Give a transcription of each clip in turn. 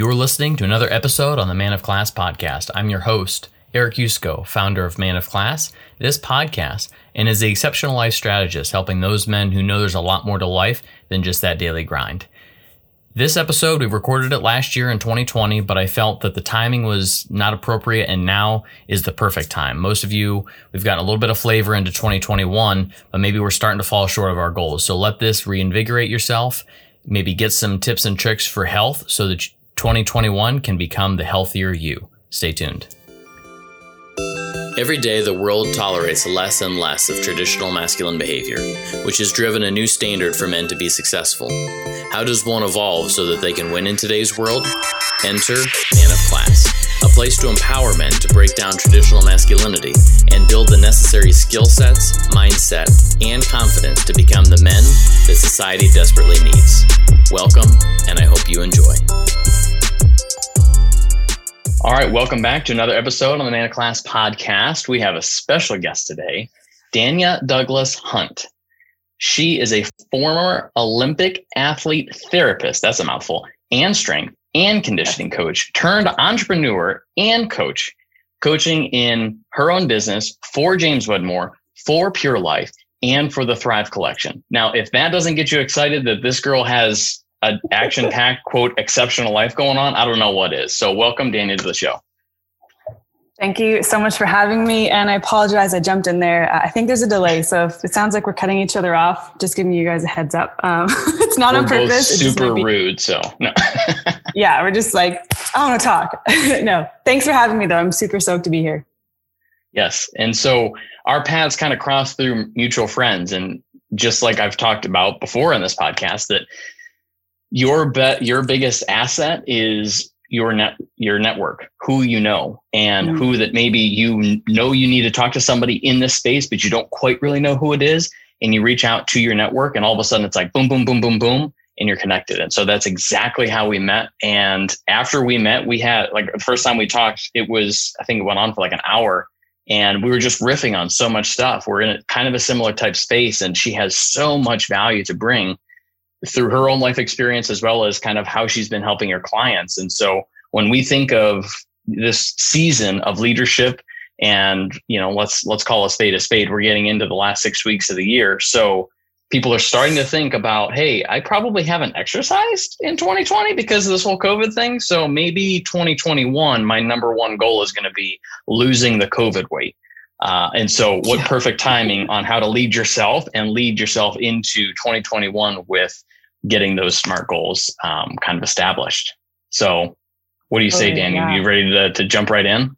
You're listening to another episode on the Man of Class podcast. I'm your host, Eric Yusko, founder of Man of Class, this podcast, and is the exceptional life strategist helping those men who know there's a lot more to life than just that daily grind. This episode, we recorded it last year in 2020, but I felt that the timing was not appropriate and now is the perfect time. Most of you, we've gotten a little bit of flavor into 2021, but maybe we're starting to fall short of our goals. So let this reinvigorate yourself, maybe get some tips and tricks for health so that 2021 can become the healthier you. Stay tuned. Every day, the world tolerates less and less of traditional masculine behavior, which has driven a new standard for men to be successful. How does one evolve so that they can win in today's world? Enter Man of Class, a place to empower men to break down traditional masculinity and build the necessary skill sets, mindset, and confidence to become the men that society desperately needs. Welcome, and I hope you enjoy. All right, welcome back to another episode on the of Class podcast. We have a special guest today, Dania Douglas Hunt. She is a former Olympic athlete therapist, that's a mouthful, and strength and conditioning coach turned entrepreneur and coach, coaching in her own business for James Wedmore, for Pure Life, and for the Thrive Collection. Now, if that doesn't get you excited that this girl has an action packed, quote, exceptional life going on, I don't know what is. So, welcome, Dania, to the show. Thank you so much for having me. And I apologize, I jumped in there. I think there's a delay. So if it sounds like we're cutting each other off, just giving you guys a heads up. Um, it's not we're on purpose. super be, rude. So, no. yeah, we're just like, I want to talk. no, thanks for having me, though. I'm super stoked to be here. Yes. And so our paths kind of cross through mutual friends. And just like I've talked about before in this podcast, that your bet your biggest asset is your net your network who you know and mm-hmm. who that maybe you know you need to talk to somebody in this space but you don't quite really know who it is and you reach out to your network and all of a sudden it's like boom boom boom boom boom and you're connected. And so that's exactly how we met. And after we met we had like the first time we talked it was i think it went on for like an hour and we were just riffing on so much stuff. We're in a kind of a similar type space and she has so much value to bring through her own life experience as well as kind of how she's been helping her clients. And so when we think of this season of leadership and you know let's let's call a spade a spade we're getting into the last 6 weeks of the year so people are starting to think about hey i probably haven't exercised in 2020 because of this whole covid thing so maybe 2021 my number one goal is going to be losing the covid weight uh, and so what yeah. perfect timing on how to lead yourself and lead yourself into 2021 with getting those smart goals um, kind of established. So, what do you say, oh, Danny? Yeah. You ready to, to jump right in?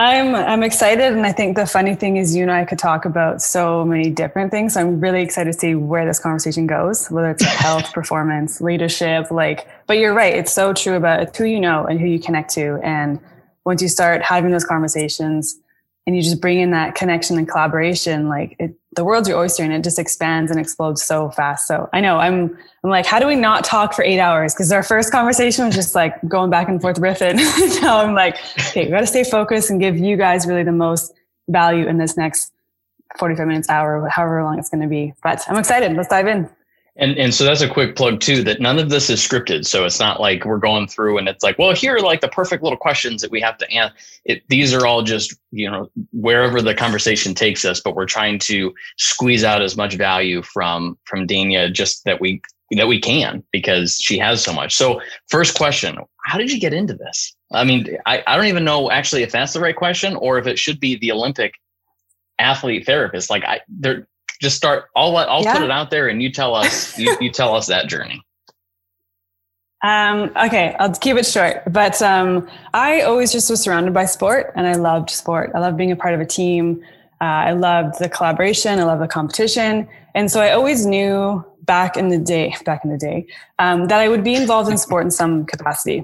I'm I'm excited, and I think the funny thing is, you and I could talk about so many different things. So I'm really excited to see where this conversation goes, whether it's health, performance, leadership. Like, but you're right; it's so true about who you know and who you connect to, and once you start having those conversations, and you just bring in that connection and collaboration like it, the world's your oyster and it just expands and explodes so fast. So i know i'm i'm like how do we not talk for eight hours? Because our first conversation was just like going back and forth riffing. Now i'm like okay we got to stay focused and give you guys really the most value in this next 45 minutes hour however long it's going to be. But i'm excited. Let's dive in and and so that's a quick plug too that none of this is scripted. So it's not like we're going through and it's like, well, here are like the perfect little questions that we have to answer. It, these are all just you know wherever the conversation takes us, but we're trying to squeeze out as much value from from Dania just that we that we can because she has so much. So first question, how did you get into this? I mean, I, I don't even know actually if that's the right question or if it should be the Olympic athlete therapist. Like I there just start. I'll let I'll yeah. put it out there, and you tell us you, you tell us that journey. Um, okay, I'll keep it short. But um, I always just was surrounded by sport, and I loved sport. I loved being a part of a team. Uh, I loved the collaboration. I loved the competition, and so I always knew back in the day, back in the day, um, that I would be involved in sport in some capacity.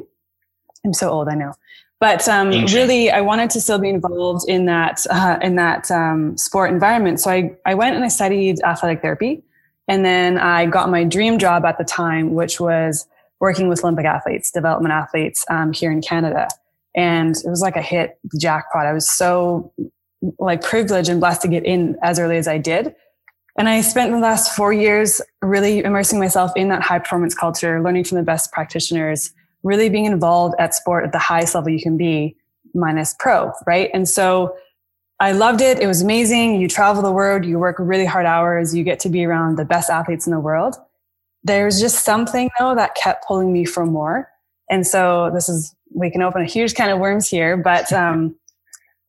I'm so old, I know but um, really i wanted to still be involved in that uh, in that um, sport environment. So I, I went and i studied athletic therapy and then i got my dream job at the time which was working with olympic athletes development athletes um, here in canada. And it was like a hit jackpot. I was so like privileged and blessed to get in as early as i did. And i spent the last four years really immersing myself in that high performance culture learning from the best practitioners really being involved at sport at the highest level you can be minus pro, right? And so I loved it. It was amazing. You travel the world, you work really hard hours, you get to be around the best athletes in the world. There's just something though that kept pulling me for more. And so this is, we can open a huge can of worms here, but um,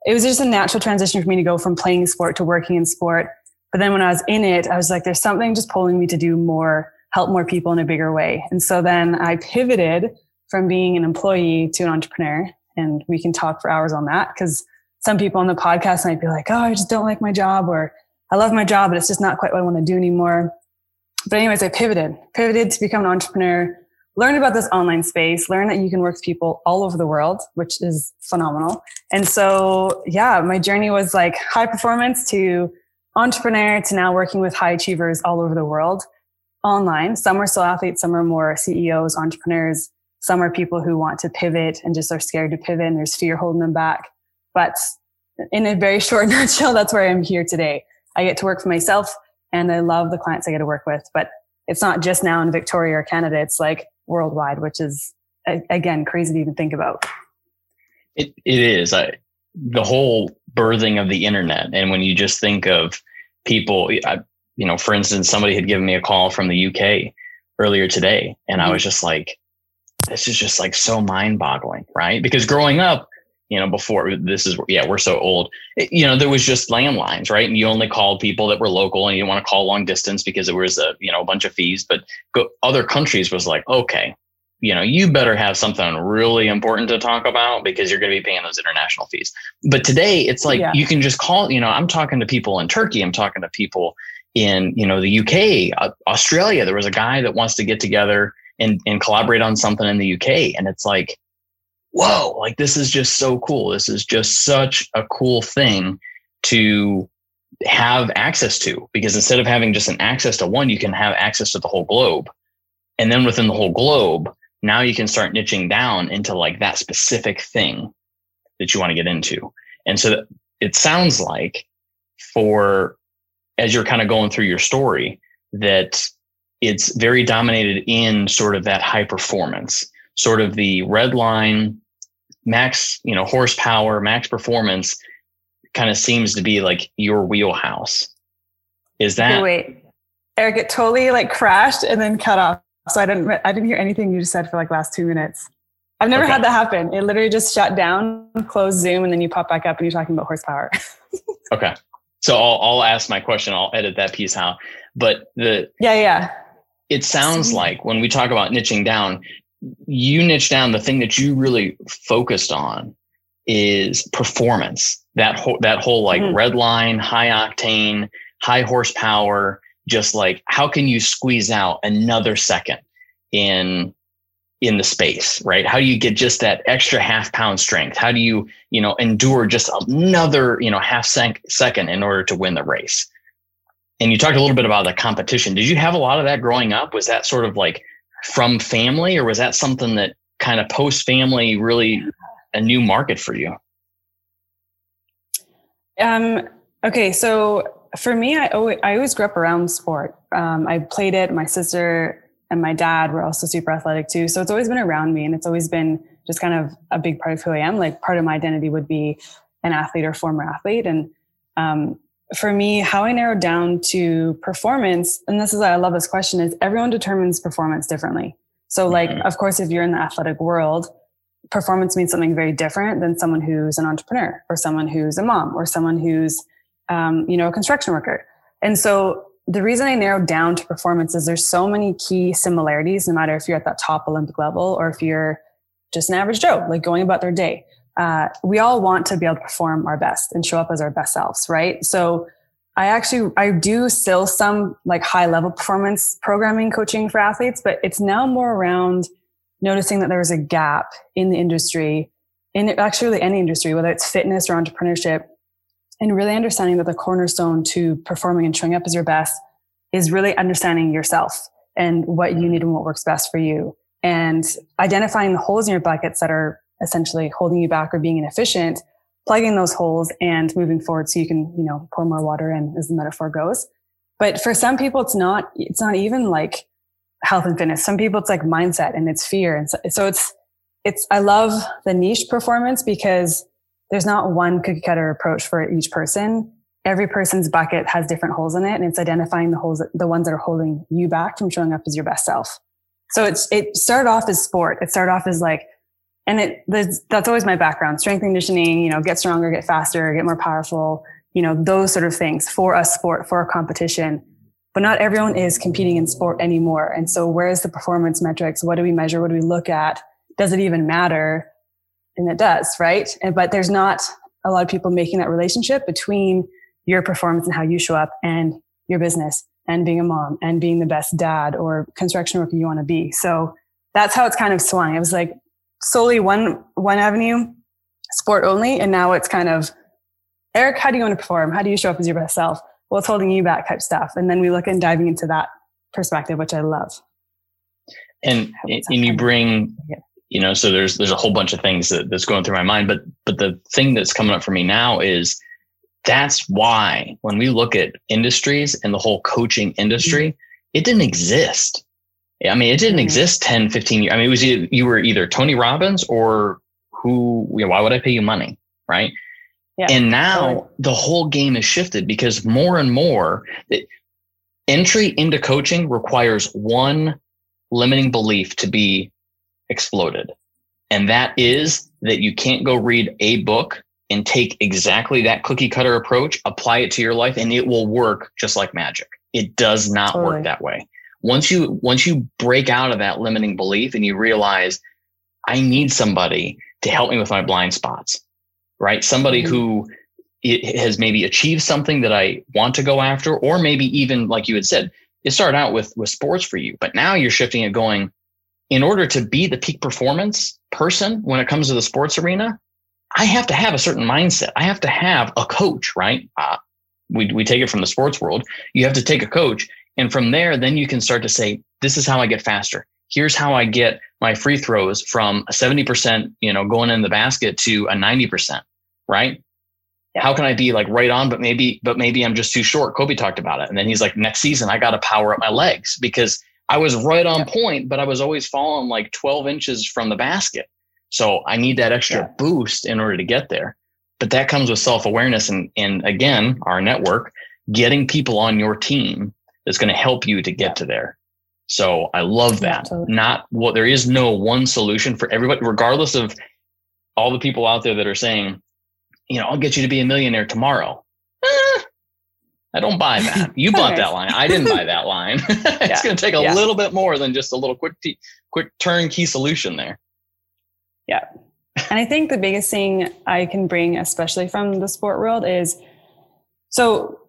it was just a natural transition for me to go from playing sport to working in sport. But then when I was in it, I was like, there's something just pulling me to do more, help more people in a bigger way. And so then I pivoted from being an employee to an entrepreneur. And we can talk for hours on that because some people on the podcast might be like, oh, I just don't like my job or I love my job, but it's just not quite what I want to do anymore. But anyways, I pivoted, pivoted to become an entrepreneur, learned about this online space, learned that you can work with people all over the world, which is phenomenal. And so, yeah, my journey was like high performance to entrepreneur to now working with high achievers all over the world online. Some are still athletes, some are more CEOs, entrepreneurs. Some are people who want to pivot and just are scared to pivot and there's fear holding them back. But in a very short nutshell, that's where I'm here today. I get to work for myself and I love the clients I get to work with. But it's not just now in Victoria or Canada, it's like worldwide, which is again crazy to even think about. It, it is. I, the whole birthing of the internet. And when you just think of people, I, you know, for instance, somebody had given me a call from the UK earlier today, and I mm-hmm. was just like, this is just like so mind boggling, right? Because growing up, you know, before this is, yeah, we're so old, it, you know, there was just landlines, right? And you only called people that were local and you want to call long distance because it was a, you know, a bunch of fees. But go, other countries was like, okay, you know, you better have something really important to talk about because you're going to be paying those international fees. But today it's like yeah. you can just call, you know, I'm talking to people in Turkey, I'm talking to people in, you know, the UK, uh, Australia. There was a guy that wants to get together and, and collaborate on something in the UK. And it's like, whoa, like this is just so cool. This is just such a cool thing to have access to because instead of having just an access to one, you can have access to the whole globe. And then within the whole globe, now you can start niching down into like that specific thing that you want to get into. And so it sounds like for as you're kind of going through your story that it's very dominated in sort of that high performance, sort of the red line, max, you know, horsepower, max performance kind of seems to be like your wheelhouse. Is that wait, wait. Eric, it totally like crashed and then cut off. So I didn't I didn't hear anything you just said for like last two minutes. I've never okay. had that happen. It literally just shut down, closed Zoom, and then you pop back up and you're talking about horsepower. okay. So I'll I'll ask my question. I'll edit that piece out. But the yeah yeah it sounds like when we talk about niching down, you niche down the thing that you really focused on is performance. That whole that whole like mm-hmm. red line, high octane, high horsepower, just like how can you squeeze out another second in in the space, right? How do you get just that extra half pound strength? How do you, you know, endure just another, you know, half sec- second in order to win the race? And you talked a little bit about the competition. Did you have a lot of that growing up? Was that sort of like from family, or was that something that kind of post family really a new market for you? Um, okay, so for me, I always, I always grew up around sport. Um, I played it. My sister and my dad were also super athletic too. So it's always been around me and it's always been just kind of a big part of who I am. Like part of my identity would be an athlete or former athlete. And um, for me, how I narrowed down to performance, and this is why I love this question, is everyone determines performance differently. So, like, mm-hmm. of course, if you're in the athletic world, performance means something very different than someone who's an entrepreneur or someone who's a mom or someone who's, um, you know, a construction worker. And so, the reason I narrowed down to performance is there's so many key similarities, no matter if you're at that top Olympic level or if you're just an average Joe, like going about their day uh, we all want to be able to perform our best and show up as our best selves, right? So I actually I do still some like high level performance programming coaching for athletes, but it's now more around noticing that there's a gap in the industry, in actually any industry, whether it's fitness or entrepreneurship, and really understanding that the cornerstone to performing and showing up as your best is really understanding yourself and what you need and what works best for you and identifying the holes in your buckets that are essentially holding you back or being inefficient, plugging those holes and moving forward so you can, you know, pour more water in as the metaphor goes. But for some people, it's not, it's not even like health and fitness. Some people, it's like mindset and it's fear. And so, so it's, it's, I love the niche performance because there's not one cookie cutter approach for each person. Every person's bucket has different holes in it and it's identifying the holes, the ones that are holding you back from showing up as your best self. So it's, it started off as sport. It started off as like, and it, that's always my background, strength conditioning, you know, get stronger, get faster, get more powerful, you know, those sort of things for a sport, for a competition. But not everyone is competing in sport anymore. And so where's the performance metrics? What do we measure? What do we look at? Does it even matter? And it does, right? And, but there's not a lot of people making that relationship between your performance and how you show up and your business and being a mom and being the best dad or construction worker you want to be. So that's how it's kind of swung. It was like solely one one avenue, sport only, and now it's kind of Eric, how do you want to perform? How do you show up as your best self? What's holding you back type stuff. And then we look at diving into that perspective, which I love. And and you bring you know, so there's there's a whole bunch of things that, that's going through my mind. But but the thing that's coming up for me now is that's why when we look at industries and the whole coaching industry, mm-hmm. it didn't exist. I mean, it didn't exist 10, 15 years. I mean, it was either, you were either Tony Robbins or who, you know, why would I pay you money? Right. Yeah, and now the whole game has shifted because more and more the entry into coaching requires one limiting belief to be exploded. And that is that you can't go read a book and take exactly that cookie cutter approach, apply it to your life, and it will work just like magic. It does not totally. work that way. Once you once you break out of that limiting belief and you realize I need somebody to help me with my blind spots, right? Somebody mm-hmm. who has maybe achieved something that I want to go after, or maybe even like you had said, it started out with with sports for you, but now you're shifting it going. In order to be the peak performance person when it comes to the sports arena, I have to have a certain mindset. I have to have a coach, right? Uh, we, we take it from the sports world. You have to take a coach. And from there, then you can start to say, this is how I get faster. Here's how I get my free throws from a 70%, you know, going in the basket to a 90%, right? How can I be like right on, but maybe, but maybe I'm just too short. Kobe talked about it. And then he's like, next season, I got to power up my legs because I was right on point, but I was always falling like 12 inches from the basket. So I need that extra yeah. boost in order to get there. But that comes with self awareness and, and again, our network, getting people on your team that's going to help you to get yeah. to there. So I love that. Totally. Not what there is no one solution for everybody, regardless of all the people out there that are saying, you know, I'll get you to be a millionaire tomorrow. Eh, I don't buy that. You bought that line. I didn't buy that line. it's yeah. going to take a yeah. little bit more than just a little quick, t- quick turnkey solution there. Yeah. And I think the biggest thing I can bring, especially from the sport world, is so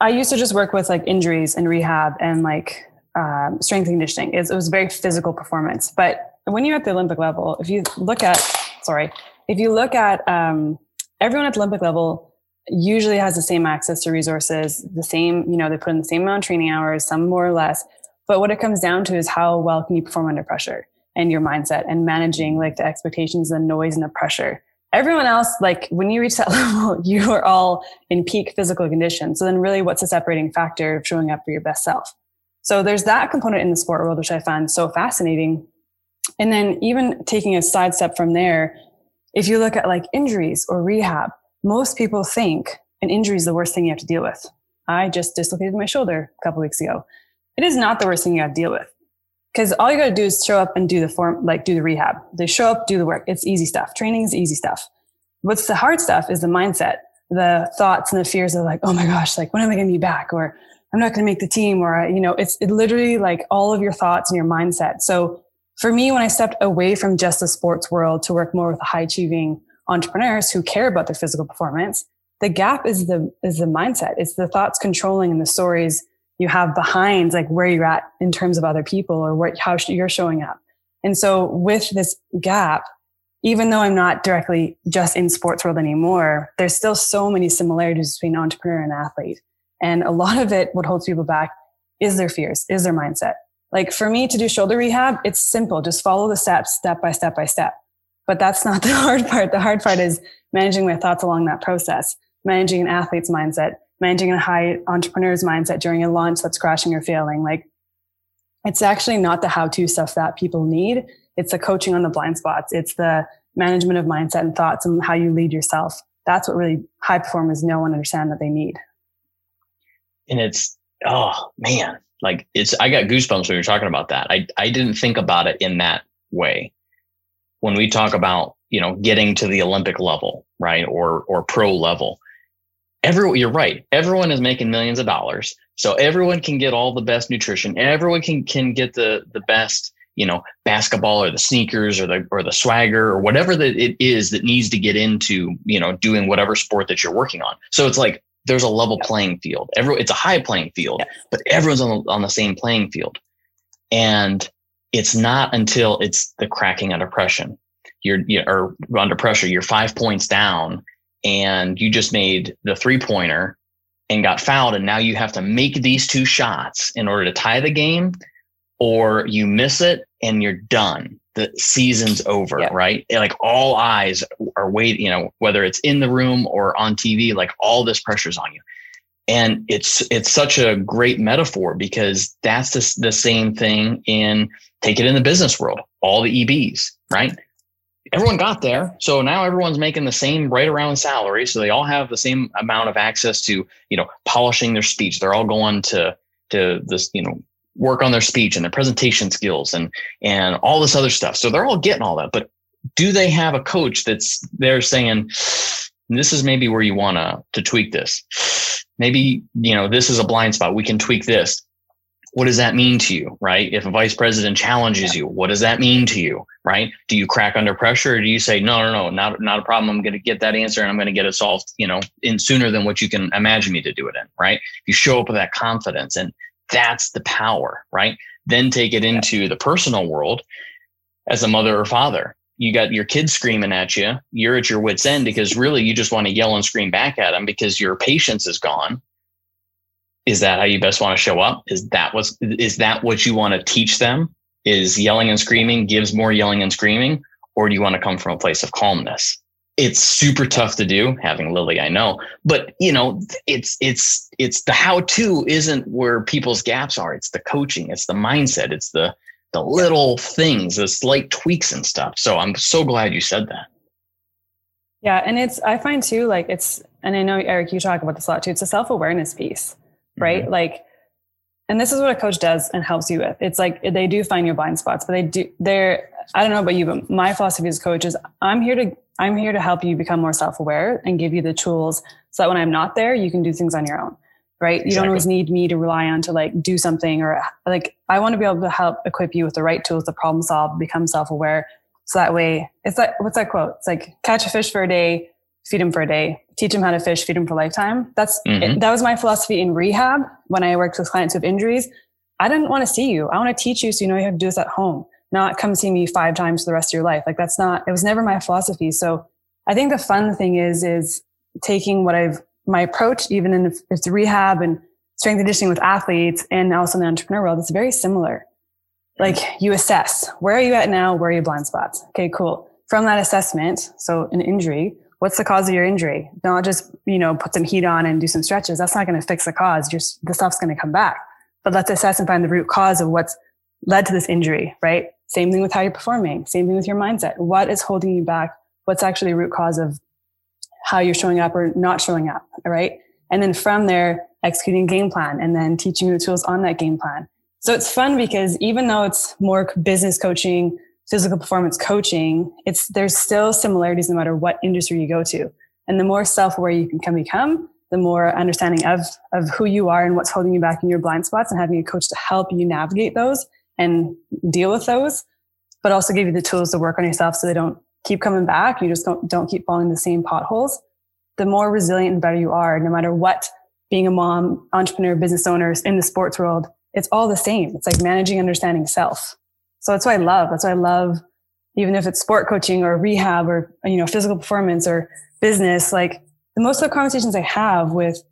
I used to just work with like injuries and rehab and like um, strength conditioning. It, was very physical performance. But when you're at the Olympic level, if you look at, sorry, if you look at um, everyone at the Olympic level, usually has the same access to resources, the same, you know, they put in the same amount of training hours, some more or less. But what it comes down to is how well can you perform under pressure and your mindset and managing like the expectations, the noise and the pressure everyone else, like when you reach that level, you are all in peak physical condition. So then really what's the separating factor of showing up for your best self? So there's that component in the sport world, which I find so fascinating. And then even taking a side step from there, if you look at like injuries or rehab, most people think an injury is the worst thing you have to deal with. I just dislocated my shoulder a couple weeks ago. It is not the worst thing you have to deal with because all you got to do is show up and do the form, like do the rehab. They show up, do the work. It's easy stuff. Training is easy stuff. What's the hard stuff is the mindset, the thoughts and the fears of like, oh my gosh, like when am I going to be back? Or I'm not going to make the team. Or, you know, it's it literally like all of your thoughts and your mindset. So for me, when I stepped away from just the sports world to work more with high achieving entrepreneurs who care about their physical performance, the gap is the, is the mindset. It's the thoughts controlling and the stories you have behind like where you're at in terms of other people or what, how you're showing up. And so with this gap, even though I'm not directly just in sports world anymore, there's still so many similarities between entrepreneur and athlete. And a lot of it, what holds people back is their fears, is their mindset. Like for me to do shoulder rehab, it's simple. Just follow the steps step by step by step. But that's not the hard part. The hard part is managing my thoughts along that process, managing an athlete's mindset, managing a high entrepreneur's mindset during a launch that's crashing or failing. Like it's actually not the how to stuff that people need. It's the coaching on the blind spots. It's the management of mindset and thoughts and how you lead yourself. That's what really high performers know and understand that they need. And it's, oh man, like it's, I got goosebumps when you're talking about that. I, I didn't think about it in that way. When we talk about, you know, getting to the Olympic level, right? Or, or pro level, everyone, you're right. Everyone is making millions of dollars. So everyone can get all the best nutrition. Everyone can, can get the, the best, you know, basketball or the sneakers or the, or the swagger or whatever that it is that needs to get into, you know, doing whatever sport that you're working on. So it's like, there's a level playing field. Every, it's a high playing field, but everyone's on the, on the same playing field. And it's not until it's the cracking under pressure. You're, you or under pressure, you're five points down and you just made the three pointer and got fouled. And now you have to make these two shots in order to tie the game, or you miss it and you're done. The season's over, yeah. right? Like all eyes are waiting, you know, whether it's in the room or on TV, like all this pressure's on you. And it's it's such a great metaphor because that's the, the same thing in take it in the business world, all the EBs, right? Everyone got there. So now everyone's making the same right around salary. So they all have the same amount of access to, you know, polishing their speech. They're all going to, to this, you know, work on their speech and their presentation skills and, and all this other stuff. So they're all getting all that, but do they have a coach that's there saying, this is maybe where you want to, to tweak this? Maybe, you know, this is a blind spot. We can tweak this what does that mean to you right? If a vice president challenges you what does that mean to you right? Do you crack under pressure or do you say no no no not, not a problem. I'm going to get that answer and i'm going to get it solved you know in sooner than what you can imagine me to do it in right? You show up with that confidence and that's the power right? Then take it into the personal world as a mother or father. You got your kids screaming at you. You're at your wits end because really you just want to yell and scream back at them because your patience is gone is that how you best want to show up? Is that what's is that what you want to teach them? Is yelling and screaming gives more yelling and screaming or do you want to come from a place of calmness? It's super tough to do having lily i know but you know it's it's it's the how to isn't where people's gaps are. It's the coaching it's the mindset it's the the little things the slight tweaks and stuff. So i'm so glad you said that. Yeah and it's i find too like it's and i know eric you talk about this a lot too it's a self-awareness piece right? Mm-hmm. Like, and this is what a coach does and helps you with. It's like they do find your blind spots, but they do. They're I don't know about you, but my philosophy as a coach is I'm here to I'm here to help you become more self aware and give you the tools so that when I'm not there, you can do things on your own. Right? Exactly. You don't always need me to rely on to like do something or like I want to be able to help equip you with the right tools to problem solve, become self aware. So that way, it's like what's that quote? It's like catch a fish for a day, feed him for a day, teach him how to fish, feed him for a lifetime. That's mm-hmm. it, that was my philosophy in rehab when I worked with clients with injuries. I didn't want to see you. I want to teach you so you know you have to do this at home, not come see me five times for the rest of your life. Like that's not it was never my philosophy. So I think the fun thing is is taking what I've my approach, even in if it's rehab and strength conditioning with athletes and also in the entrepreneur world, it's very similar. Like you assess where are you at now, where are your blind spots? Okay, cool. From that assessment, so an injury, what's the cause of your injury? Don't just, you know, put some heat on and do some stretches. That's not going to fix the cause. Just the stuff's going to come back. But let's assess and find the root cause of what's led to this injury, right? Same thing with how you're performing. Same thing with your mindset. What is holding you back? What's actually the root cause of how you're showing up or not showing up, right? And then from there, executing game plan and then teaching you the tools on that game plan. So it's fun because even though it's more business coaching, physical performance coaching, it's there's still similarities no matter what industry you go to. And the more self-aware you can become, the more understanding of of who you are and what's holding you back in your blind spots and having a coach to help you navigate those and deal with those, but also give you the tools to work on yourself so they don't keep coming back. You just don't don't keep falling in the same potholes. The more resilient and better you are, no matter what being a mom, entrepreneur, business owners in the sports world, it's all the same. It's like managing understanding self. So that's what I love. That's what I love. Even if it's sport coaching or rehab or, you know, physical performance or business, like the most of the conversations I have with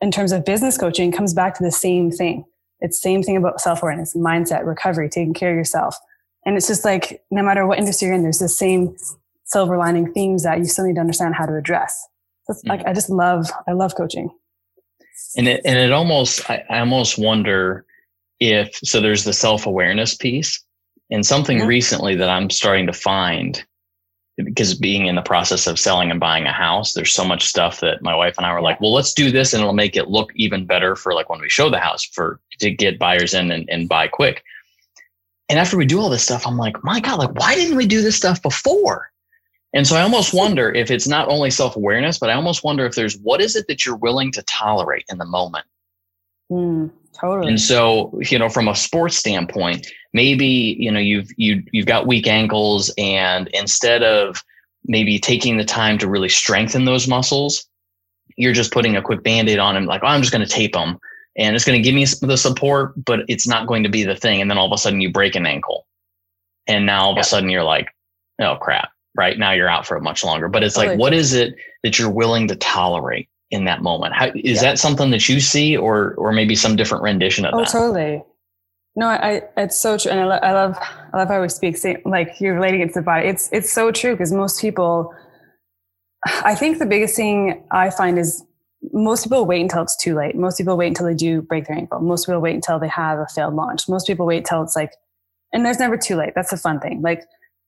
in terms of business coaching comes back to the same thing. It's same thing about self-awareness, mindset, recovery, taking care of yourself. And it's just like, no matter what industry you're in, there's the same silver lining themes that you still need to understand how to address. So mm-hmm. like, I just love, I love coaching. And it, and it almost, I, I almost wonder if, so there's the self-awareness piece, And something mm-hmm. recently that I'm starting to find because being in the process of selling and buying a house, there's so much stuff that my wife and I were like, well, let's do this and it'll make it look even better for like when we show the house for to get buyers in and, and buy quick. And after we do all this stuff, I'm like, my God, like, why didn't we do this stuff before? And so I almost wonder if it's not only self awareness, but I almost wonder if there's what is it that you're willing to tolerate in the moment? Mm, totally. And so, you know, from a sports standpoint, maybe, you know, you've, you, you've got weak ankles and instead of maybe taking the time to really strengthen those muscles, you're just putting a quick band-aid on them. Like, oh, I'm just going to tape them and it's going to give me the support, but it's not going to be the thing. And then all of a sudden you break an ankle and now all of a sudden you're like, oh crap right now you're out for a much longer but it's like what is it that you're willing to tolerate in that moment How, is yeah. that something that you see or or maybe some different rendition of it? oh, that totally no I, it's so true and I, lo- I love i love how we speak like you're relating it to the body it's it's so true because most people i think the biggest thing i find is most people wait until it's too late most people wait until they do break their ankle most people wait until they have a failed launch most people wait till it's like and there's never too late that's the fun thing like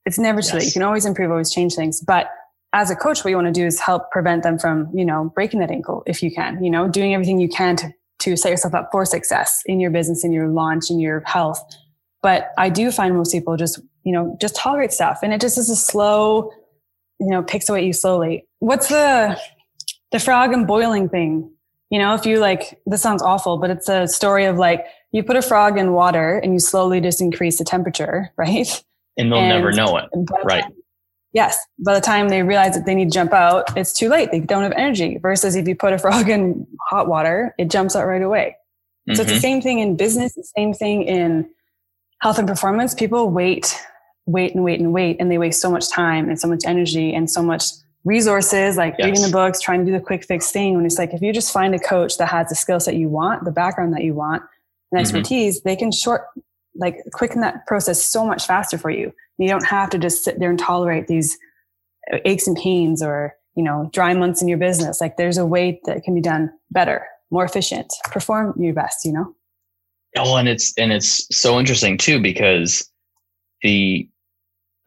it's never too yes. late. You can always improve, always change things. But as a coach, what you want to do is help prevent them from, you know, breaking that ankle if you can, you know, doing everything you can to, to set yourself up for success in your business, in your launch, in your health. But I do find most people just, you know, just tolerate stuff. And it just is a slow, you know, picks away at you slowly. What's the the frog and boiling thing? You know, if you like this sounds awful, but it's a story of like you put a frog in water and you slowly just increase the temperature, right? and they'll and never know it. Right. Yes. By the time they realize that they need to jump out, it's too late. They don't have energy. Versus if you put a frog in hot water, it jumps out right away. Mm-hmm. So it's the mm-hmm. same thing in business, the same thing in health and performance. People wait, wait and wait and wait, and they waste so much time and so much energy and so much resources like yes. reading the books, trying to do the quick fix thing. When it's like, if you just find a coach that has the skills that you want, the background that you want, and mm-hmm. expertise, mm-hmm. they can short like quicken that process so much faster for you. You don't have to just sit there and tolerate these uh, aches and pains or, you know, dry months in your business. Like there's a way that can be done better, more efficient, perform your best, you know? Oh, and it's, and it's so interesting too, because the,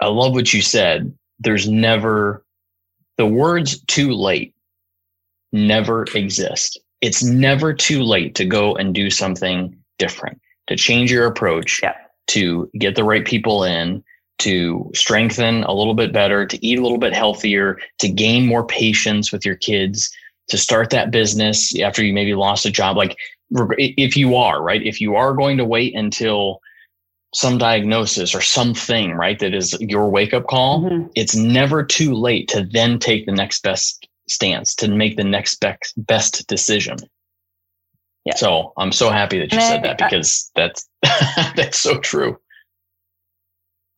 I love what you said. There's never the words too late never exist. It's never too late to go and do something different to change your approach, yeah. to get the right people in, to strengthen a little bit better, to eat a little bit healthier, to gain more patience with your kids, to start that business after you maybe lost a job. Like if you are, right? If you are going to wait until some diagnosis or something, right, that is your wake up call, mm-hmm. it's never too late to then take the next best stance, to make the next best, best decision. Yeah. So I'm so happy that you and said I, that because I, that's that's so true.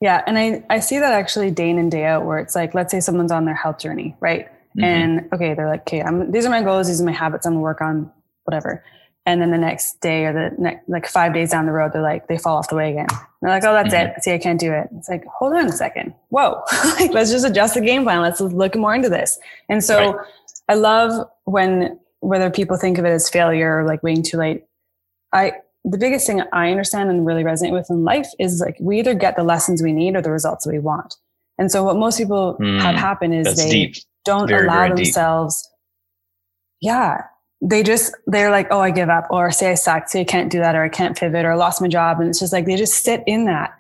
Yeah, and I I see that actually day in and day out where it's like let's say someone's on their health journey, right? Mm-hmm. And okay, they're like, okay, I'm these are my goals, these are my habits, I'm gonna work on whatever. And then the next day or the next like five days down the road, they're like they fall off the way again. They're like, oh, that's mm-hmm. it. See, I can't do it. It's like, hold on a second. Whoa, like let's just adjust the game plan. Let's look more into this. And so right. I love when whether people think of it as failure or like waiting too late. I the biggest thing I understand and really resonate with in life is like we either get the lessons we need or the results we want. And so what most people mm, have happen is they deep. don't very, allow very themselves. Deep. Yeah. They just they're like, oh, I give up, or say I suck, say I can't do that, or I can't pivot, or I lost my job. And it's just like they just sit in that.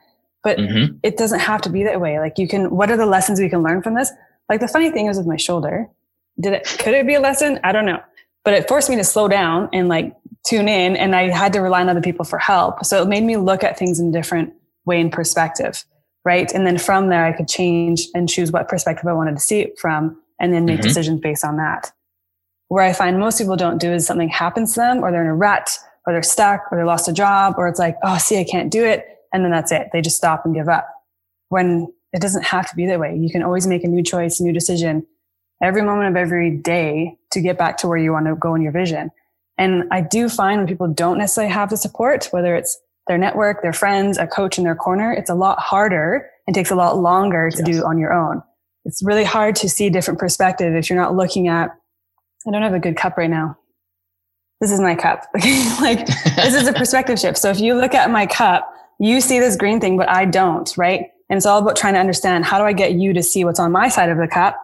But mm-hmm. it doesn't have to be that way. Like you can, what are the lessons we can learn from this? Like the funny thing is with my shoulder, did it could it be a lesson? I don't know but it forced me to slow down and like tune in and i had to rely on other people for help. So it made me look at things in a different way and perspective right? And then from there i could change and choose what perspective i wanted to see it from and then make mm-hmm. decisions based on that. Where i find most people don't do is something happens to them or they're in a rut or they're stuck or they lost a job or it's like oh see i can't do it and then that's it. They just stop and give up. When it doesn't have to be that way. You can always make a new choice a new decision every moment of every day to get back to where you want to go in your vision. And I do find when people don't necessarily have the support, whether it's their network, their friends, a coach in their corner, it's a lot harder and takes a lot longer to yes. do on your own. It's really hard to see different perspective if you're not looking at, I don't have a good cup right now. This is my cup. like this is a perspective shift. So if you look at my cup, you see this green thing, but I don't, right? And it's all about trying to understand how do I get you to see what's on my side of the cup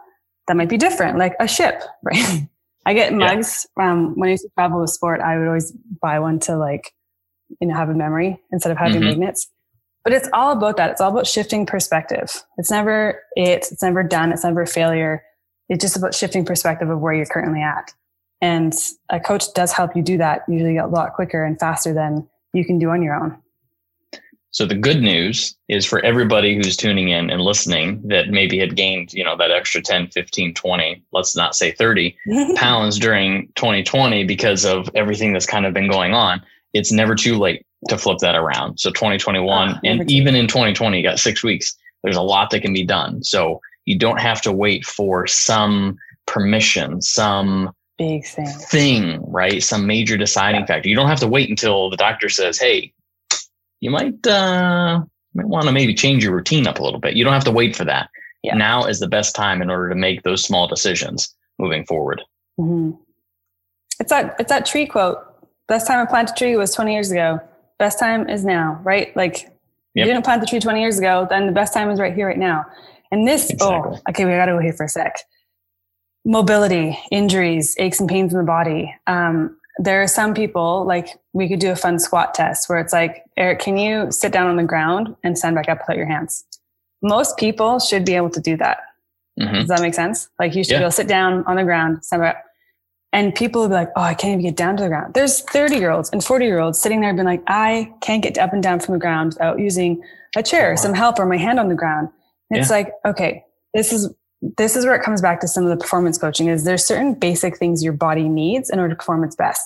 that might be different, like a ship, right? I get mugs. Yeah. Um, when I used to travel with sport, I would always buy one to like, you know, have a memory instead of having mm-hmm. magnets. But it's all about that. It's all about shifting perspective. It's never it. It's never done. It's never failure. It's just about shifting perspective of where you're currently at. And a coach does help you do that usually a lot quicker and faster than you can do on your own. So the good news is for everybody who's tuning in and listening that maybe had gained, you know, that extra 10, 15, 20, let's not say 30 pounds during 2020 because of everything that's kind of been going on. It's never too late to flip that around. So 2021 oh, ah, and even in 2020, you got six weeks. There's a lot that can be done. So you don't have to wait for some permission, some big thing, thing right? Some major deciding yeah. factor. You don't have to wait until the doctor says, "Hey, you might uh, might want to maybe change your routine up a little bit." You don't have to wait for that. Yeah. Now is the best time in order to make those small decisions moving forward. Mm-hmm. It's that it's that tree quote. Best time to plant a tree was 20 years ago. Best time is now, right? Like yep. you didn't plant the tree 20 years ago, then the best time is right here, right now. And this, oh, exactly. oh, okay, we got to go here for a sec. Mobility, injuries, aches and pains in the body. Um, there are some people, like we could do a fun squat test where it's like, Eric, can you sit down on the ground and stand back up without your hands? Most people should be able to do that. Mm-hmm. Does that make sense? Like you should yeah. be able to sit down on the ground, stand back. And people will be like, oh, I can't even get down to the ground. There's 30 year olds and 40 year olds sitting there being like, I can't get up and down from the ground without using a chair, some help, or my hand on the ground. It's yeah. like, okay, this is this is where it comes back to some of the performance coaching is there's certain basic things your body needs in order to perform its best.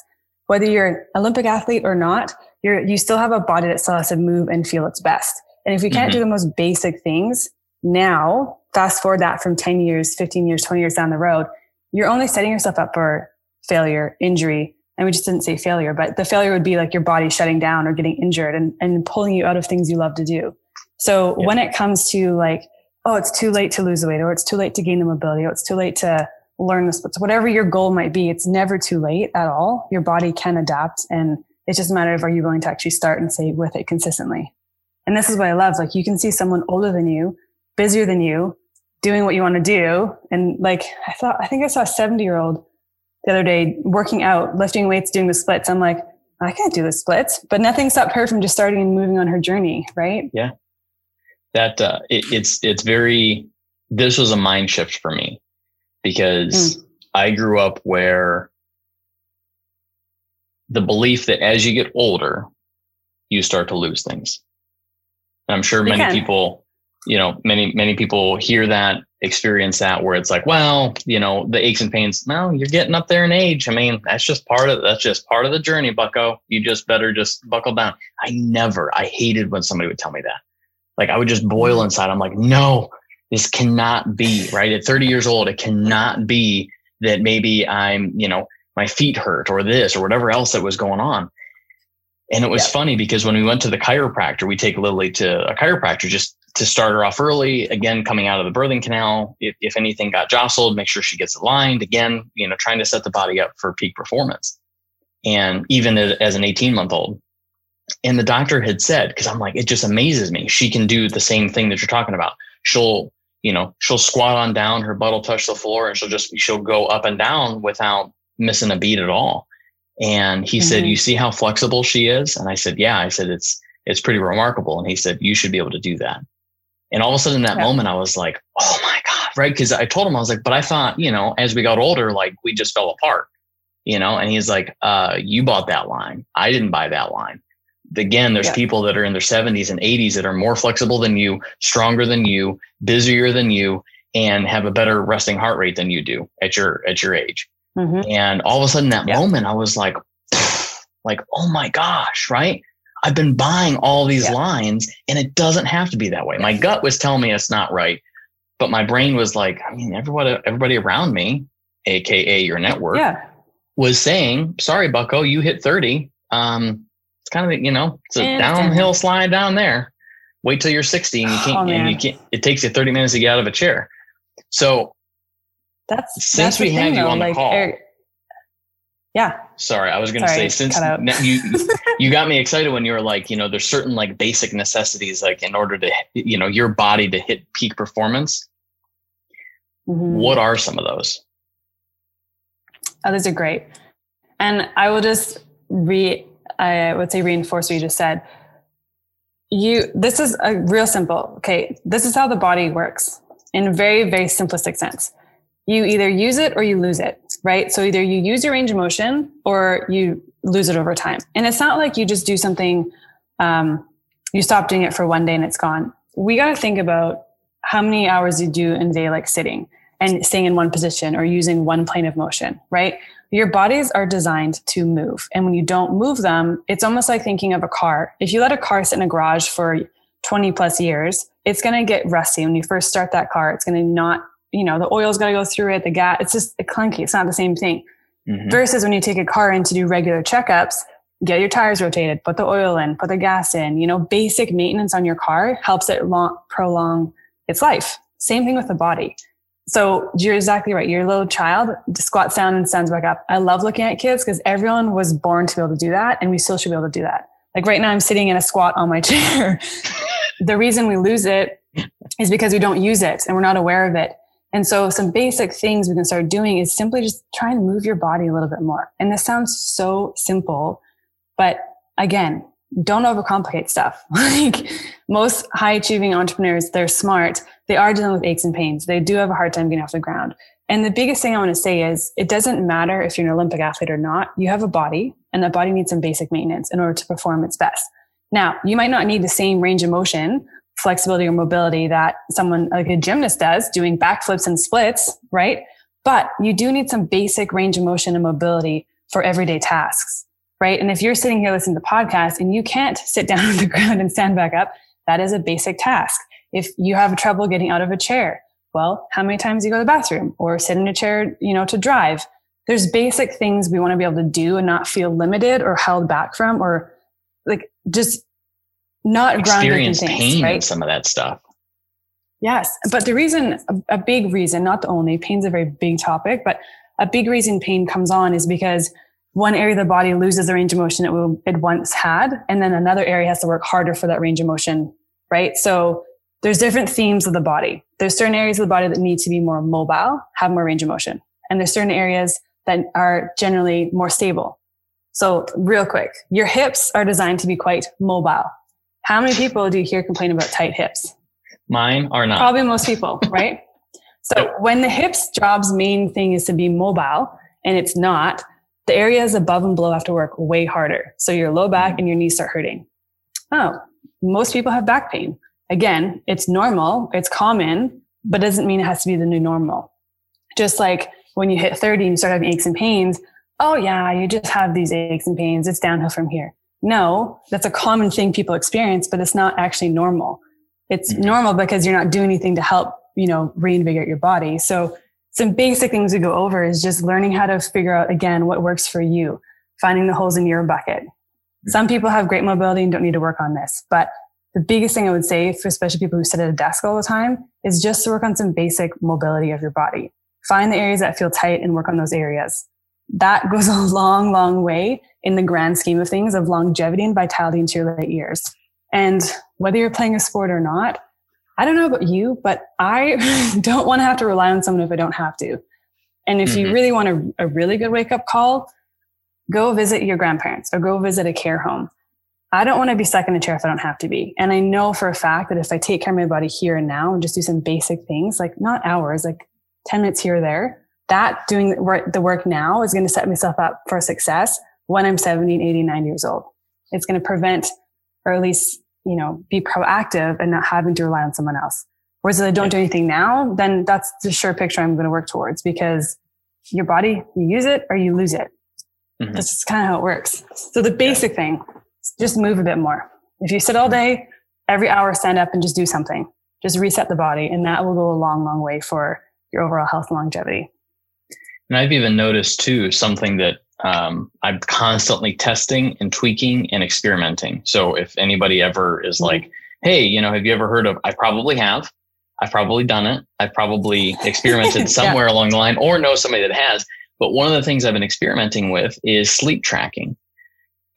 Whether you're an Olympic athlete or not, you're you still have a body that still has to move and feel its best. And if you can't mm-hmm. do the most basic things now, fast forward that from 10 years, 15 years, 20 years down the road, you're only setting yourself up for failure, injury. And we just didn't say failure, but the failure would be like your body shutting down or getting injured and, and pulling you out of things you love to do. So yeah. when it comes to like oh, it's too late to lose weight or it's too late to gain the mobility or it's too late to learn the splits, whatever your goal might be, it's never too late at all. Your body can adapt and it's just a matter of are you willing to actually start and stay with it consistently. And this is what I love. Like you can see someone older than you, busier than you, doing what you want to do. And like I thought, I think I saw a 70 year old the other day working out, lifting weights, doing the splits. I'm like, I can't do the splits, but nothing stopped her from just starting and moving on her journey. Right. Yeah that uh, it, it's it's very this was a mind shift for me because mm. I grew up where the belief that as you get older, you start to lose things. And I'm sure many people, you know, many many people hear that, experience that, where it's like, well, you know, the aches and pains. No, you're getting up there in age. I mean, that's just part of that's just part of the journey, Bucko. You just better just buckle down. I never, I hated when somebody would tell me that. Like I would just boil inside. I'm like, no, this cannot be right at 30 years old. It cannot be that maybe I'm, you know, my feet hurt or this or whatever else that was going on. And it was funny because when we went to the chiropractor, we take Lily to a chiropractor just to start her off early. Again, coming out of the birthing canal, if, if anything got jostled, make sure she gets aligned. Again, you know, trying to set the body up for peak performance. And even as an 18 month old, and the doctor had said, because I'm like, it just amazes me. She can do the same thing that you're talking about. She'll, you know, she'll squat on down, her butt will touch the floor, and she'll just she'll go up and down without missing a beat at all. And he mm-hmm. said, You see how flexible she is? And I said, Yeah. I said, It's it's pretty remarkable. And he said, You should be able to do that. And all of a sudden in that yeah. moment, I was like, Oh my God. Right. Cause I told him, I was like, but I thought, you know, as we got older, like we just fell apart, you know, and he's like, uh, you bought that line. I didn't buy that line again, there's yeah. people that are in their 70s and 80s that are more flexible than you, stronger than you, busier than you, and have a better resting heart rate than you do at your at your age. Mm-hmm. And all of a sudden, that yeah. moment, I was like, like, oh my gosh, right? I've been buying all these yeah. lines, and it doesn't have to be that way. My gut was telling me it's not right, but my brain was like, I mean, everybody, everybody around me, aka your network, yeah. was saying, "Sorry, Bucko, you hit 30. Um, it's kind of you know it's a and downhill slide down there. Wait till you're 60 and you can't oh, and you can't. It takes you 30 minutes to get out of a chair. So that's since that's we had you on the like, call. Eric, Yeah. Sorry, I was going to say since you you got me excited when you were like, you know, there's certain like basic necessities like in order to you know your body to hit peak performance. Mm-hmm. What are some of those? Oh, those are great. And I will just re I would say reinforce what you just said. You this is a real simple. Okay, this is how the body works in a very, very simplistic sense. You either use it or you lose it, right? So either you use your range of motion or you lose it over time. And it's not like you just do something, um, you stop doing it for one day and it's gone. We got to think about how many hours you do in a day, like sitting and staying in one position or using one plane of motion, right? Your bodies are designed to move. And when you don't move them, it's almost like thinking of a car. If you let a car sit in a garage for 20 plus years, it's going to get rusty. When you first start that car, it's going to not, you know, the oil's going to go through it, the gas, it's just clunky. It's not the same thing. Mm-hmm. Versus when you take a car in to do regular checkups, get your tires rotated, put the oil in, put the gas in, you know, basic maintenance on your car helps it long, prolong its life. Same thing with the body. So you're exactly right. Your little child squats down and stands back up. I love looking at kids because everyone was born to be able to do that, and we still should be able to do that. Like right now, I'm sitting in a squat on my chair. the reason we lose it is because we don't use it and we're not aware of it. And so, some basic things we can start doing is simply just trying to move your body a little bit more. And this sounds so simple, but again, don't overcomplicate stuff. like most high achieving entrepreneurs, they're smart. They are dealing with aches and pains. They do have a hard time getting off the ground. And the biggest thing I want to say is it doesn't matter if you're an Olympic athlete or not. You have a body and that body needs some basic maintenance in order to perform its best. Now, you might not need the same range of motion, flexibility or mobility that someone like a gymnast does doing backflips and splits, right? But you do need some basic range of motion and mobility for everyday tasks right? And if you're sitting here listening to the podcast and you can't sit down on the ground and stand back up, that is a basic task. If you have trouble getting out of a chair, well, how many times do you go to the bathroom or sit in a chair, you know, to drive? There's basic things we want to be able to do and not feel limited or held back from or like just not experience grounded in things, pain right? some of that stuff. Yes. But the reason, a big reason, not the only, pain's a very big topic, but a big reason pain comes on is because one area of the body loses the range of motion it, it once had, and then another area has to work harder for that range of motion, right? So there's different themes of the body. There's certain areas of the body that need to be more mobile, have more range of motion, and there's certain areas that are generally more stable. So real quick, your hips are designed to be quite mobile. How many people do you hear complain about tight hips? Mine are not. Probably most people, right? So when the hips job's main thing is to be mobile and it's not, the areas above and below have to work way harder. So your low back mm-hmm. and your knees start hurting. Oh, most people have back pain. Again, it's normal, it's common, but doesn't mean it has to be the new normal. Just like when you hit 30 and you start having aches and pains, oh yeah, you just have these aches and pains. It's downhill from here. No, that's a common thing people experience, but it's not actually normal. It's mm-hmm. normal because you're not doing anything to help, you know, reinvigorate your body. So some basic things we go over is just learning how to figure out again what works for you, finding the holes in your bucket. Some people have great mobility and don't need to work on this, but the biggest thing I would say for especially people who sit at a desk all the time is just to work on some basic mobility of your body. Find the areas that feel tight and work on those areas. That goes a long, long way in the grand scheme of things of longevity and vitality into your late years. And whether you're playing a sport or not, I don't know about you, but I don't want to have to rely on someone if I don't have to. And if mm-hmm. you really want a, a really good wake up call, go visit your grandparents or go visit a care home. I don't want to be stuck in a chair if I don't have to be. And I know for a fact that if I take care of my body here and now and just do some basic things, like not hours, like 10 minutes here or there, that doing the work, now is going to set myself up for success when I'm 70, 80, 90 years old. It's going to prevent, or at least you know, be proactive and not having to rely on someone else. Whereas if I don't do anything now, then that's the sure picture I'm going to work towards because your body, you use it or you lose it. Mm-hmm. That's just kind of how it works. So the basic yeah. thing, just move a bit more. If you sit all day, every hour stand up and just do something. Just reset the body and that will go a long, long way for your overall health and longevity. And I've even noticed too something that um, I'm constantly testing and tweaking and experimenting. So if anybody ever is mm-hmm. like, hey, you know, have you ever heard of, I probably have. I've probably done it. I've probably experimented somewhere yeah. along the line or know somebody that has. But one of the things I've been experimenting with is sleep tracking.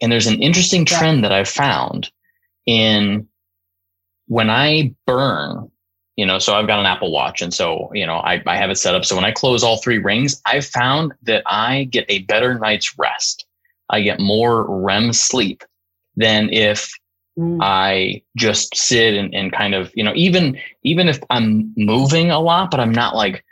And there's an interesting trend that I've found in when I burn, you know, so I've got an Apple Watch. And so, you know, I, I have it set up. So when I close all three rings, I've found that I get a better night's rest. I get more REM sleep than if mm. I just sit and, and kind of, you know, even even if I'm moving a lot, but I'm not like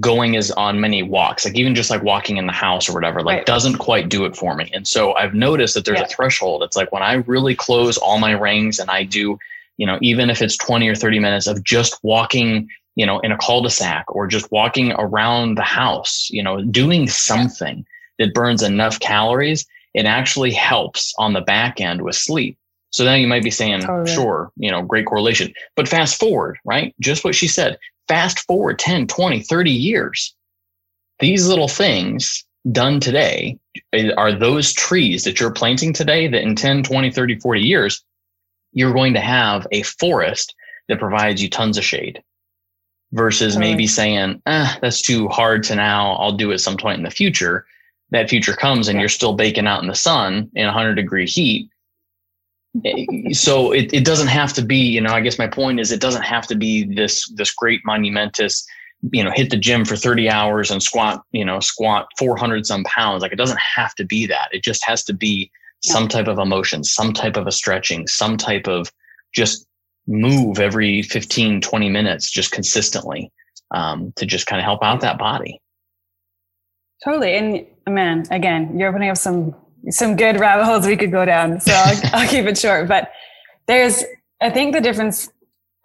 going as on many walks, like even just like walking in the house or whatever, like right. doesn't quite do it for me. And so I've noticed that there's yeah. a threshold. It's like when I really close all my rings and I do, you know, even if it's 20 or 30 minutes of just walking, you know, in a cul-de-sac or just walking around the house, you know, doing something that burns enough calories, it actually helps on the back end with sleep. So then you might be saying, totally. sure, you know, great correlation. But fast forward, right? Just what she said fast forward 10, 20, 30 years, these little things done today are those trees that you're planting today that in 10, 20, 30, 40 years, you're going to have a forest that provides you tons of shade versus maybe saying, ah, that's too hard to now. I'll do it some point in the future. That future comes and you're still baking out in the sun in 100 degree heat so it, it doesn't have to be you know i guess my point is it doesn't have to be this this great monumentous you know hit the gym for 30 hours and squat you know squat 400 some pounds. Like it doesn't have to be that. It just has to be some type of emotion some type of a stretching some type of just move every 15 20 minutes just consistently um, to just kind of help out that body. Totally. And man again you're opening up some some good rabbit holes we could go down. So I'll, I'll keep it short. But there's, I think the difference,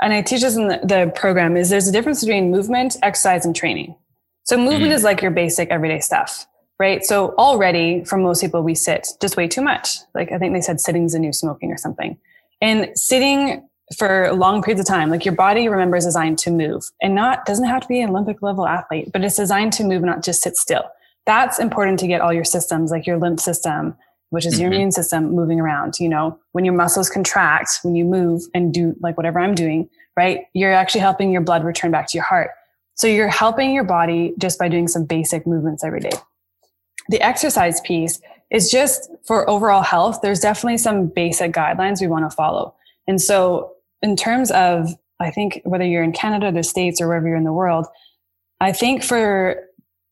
and I teach this in the, the program, is there's a difference between movement, exercise, and training. So movement mm. is like your basic everyday stuff, right? So already for most people, we sit just way too much. Like I think they said sitting's a new smoking or something. And sitting for long periods of time, like your body remembers designed to move and not doesn't have to be an Olympic level athlete, but it's designed to move, not just sit still that's important to get all your systems like your lymph system which is mm-hmm. your immune system moving around you know? When your muscles contract when you move and do like whatever i'm doing right you're actually helping your blood return back to your heart. So you're helping your body just by doing some basic movements every day. The exercise piece is just for overall health there's definitely some basic guidelines we want to follow. And so in terms of i think whether you're in canada the states or wherever you're in the world i think for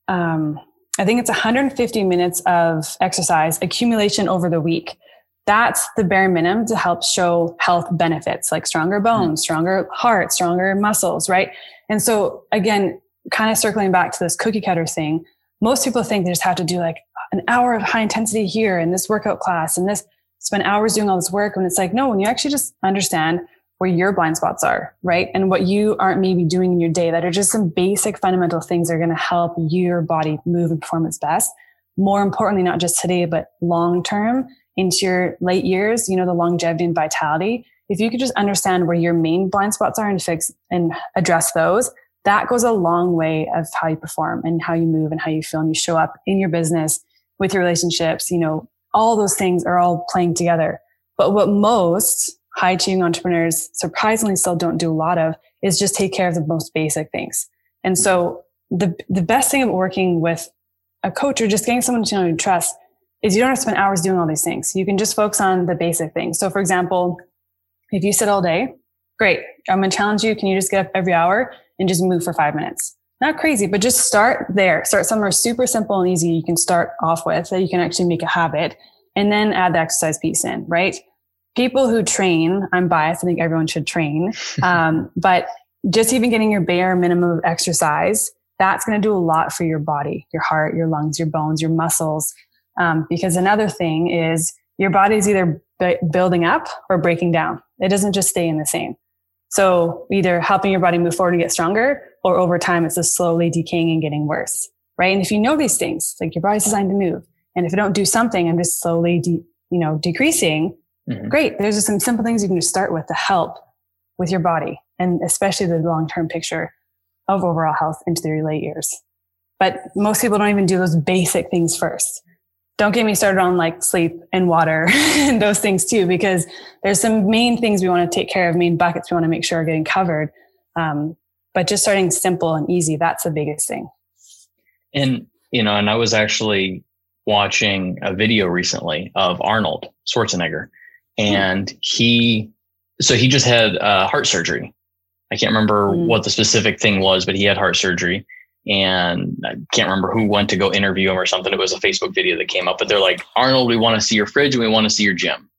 um, I think it's 150 minutes of exercise accumulation over the week. That's the bare minimum to help show health benefits like stronger hmm. bones, stronger heart, stronger muscles, right? And so again, kind of circling back to this cookie cutter thing, most people think they just have to do like an hour of high intensity here in this workout class and this spend hours doing all this work. And it's like, no, when you actually just understand where your blind spots are, right? And what you aren't maybe doing in your day that are just some basic fundamental things that are going to help your body move and perform its best. More importantly, not just today, but long term into your late years, you know, the longevity and vitality. If you could just understand where your main blind spots are and fix and address those, that goes a long way of how you perform and how you move and how you feel and you show up in your business with your relationships. You know, all those things are all playing together. But what most high achieving entrepreneurs surprisingly still don't do a lot of is just take care of the most basic things. And so the, the best thing of working with a coach or just getting someone to know you trust is you don't have to spend hours doing all these things. You can just focus on the basic things. So for example, if you sit all day, great. I'm going to challenge you. Can you just get up every hour and just move for five minutes? Not crazy, but just start there. Start somewhere super simple and easy you can start off with that you can actually make a habit and then add the exercise piece in, right? People who train, I'm biased. I think everyone should train. Um, but just even getting your bare minimum of exercise, that's going to do a lot for your body, your heart, your lungs, your bones, your muscles. Um, because another thing is your body is either b- building up or breaking down. It doesn't just stay in the same. So either helping your body move forward and get stronger, or over time it's just slowly decaying and getting worse, right? And if you know these things, like your body's designed to move, and if I don't do something, I'm just slowly, de- you know, decreasing Mm-hmm. Great. There's just some simple things you can just start with to help with your body and especially the long term picture of overall health into the late years. But most people don't even do those basic things first. Don't get me started on like sleep and water and those things too, because there's some main things we want to take care of, main buckets we want to make sure are getting covered. Um, but just starting simple and easy, that's the biggest thing. And you know, and I was actually watching a video recently of Arnold Schwarzenegger, and he, so he just had uh, heart surgery. I can't remember mm. what the specific thing was, but he had heart surgery, and I can't remember who went to go interview him or something. It was a Facebook video that came up, but they're like, Arnold, we want to see your fridge and we want to see your gym.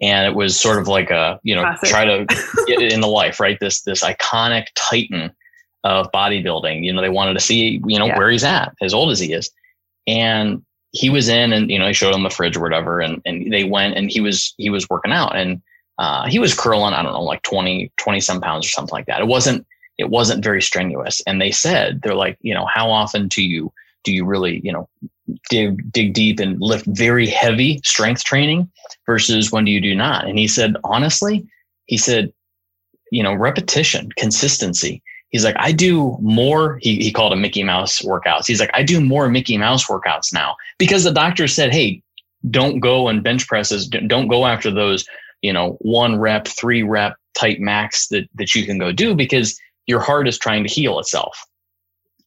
And it was sort of like a, you know, Classic. try to get it in the life, right? This this iconic titan of bodybuilding. You know, they wanted to see, you know, yeah. where he's at, as old as he is. And he was in and, you know, he showed them the fridge or whatever. And, and they went and he was, he was working out and uh, he was curling, I don't know, like 20, 20 some pounds or something like that. It wasn't, it wasn't very strenuous. And they said, they're like, you know, how often do you, do you really, you know, dig, dig deep and lift very heavy strength training versus when do you do not? And he said, honestly, he said, you know, repetition, consistency he's like, I do more. He, he called them Mickey Mouse workouts. He's like, I do more Mickey Mouse workouts now because the doctor said, Hey, don't go and bench presses. Don't go after those, you know, one rep, three rep type max that, that you can go do because your heart is trying to heal itself.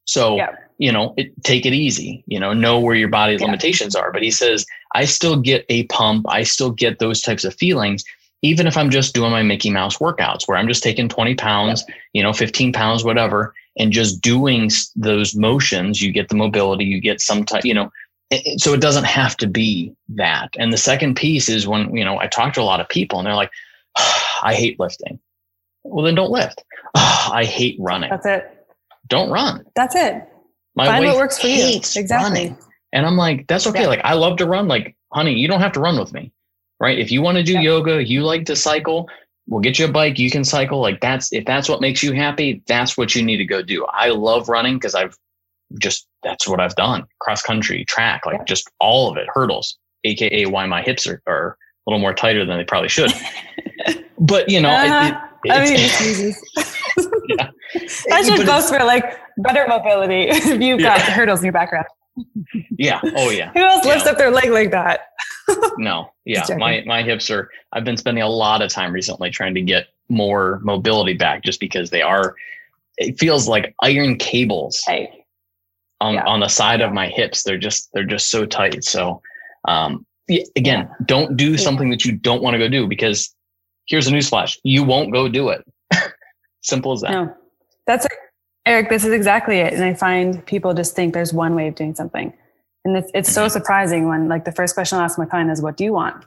So, yeah. you know, it, take it easy, you know, know where your body's yeah. limitations are. But he says, I still get a pump. I still get those types of feelings even if I'm just doing my Mickey Mouse workouts where I'm just taking 20 pounds, you know, 15 pounds, whatever, and just doing those motions, you get the mobility, you get some type, you know, so it doesn't have to be that. And the second piece is when, you know, I talk to a lot of people and they're like, oh, I hate lifting. Well, then don't lift. Oh, I hate running. That's it. Don't run. That's it. My Find what works for you. Exactly. Running. And I'm like, that's okay. Yeah. Like I love to run. Like, honey, you don't have to run with me right? If you want to do yeah. yoga, you like to cycle, we'll get you a bike, you can cycle. Like that's if that's what makes you happy, that's what you need to go do. I love running because I've just that's what I've done. Cross country, track, like yeah. just all of it, hurdles, aka why my hips are, are a little more tighter than they probably should. but you know, uh, it, it, I mean, yeah. I should boast for like better mobility if you've got yeah. hurdles in your background. yeah. Oh yeah. Who else lifts up their leg like that? No. Yeah. My my hips are I've been spending a lot of time recently trying to get more mobility back just because they are it feels like iron cables hey. on yeah. on the side of my hips. They're just they're just so tight. So um again, yeah. don't do something that you don't want to go do because here's a newsflash. You won't go do it. Simple as that. No. That's Eric, this is exactly it. And I find people just think there's one way of doing something. And it's, it's so mm-hmm. surprising when like the first question I'll ask my client is, what do you want?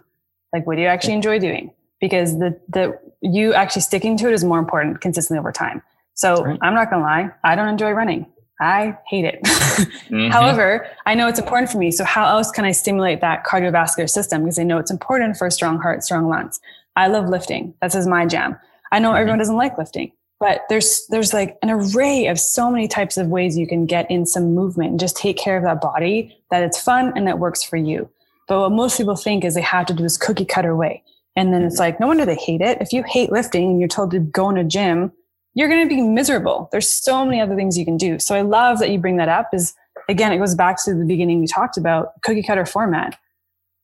Like, what do you actually enjoy doing? Because the, the, you actually sticking to it is more important consistently over time. So right. I'm not going to lie. I don't enjoy running. I hate it. mm-hmm. However, I know it's important for me. So how else can I stimulate that cardiovascular system? Because I know it's important for a strong heart, strong lungs. I love lifting. That's is my jam. I know mm-hmm. everyone doesn't like lifting but there's there's like an array of so many types of ways you can get in some movement and just take care of that body that it's fun and that works for you. But what most people think is they have to do this cookie cutter way. And then it's like no wonder they hate it. If you hate lifting and you're told to go in a gym you're going to be miserable. There's so many other things you can do. So i love that you bring that up is again it goes back to the beginning we talked about cookie cutter format.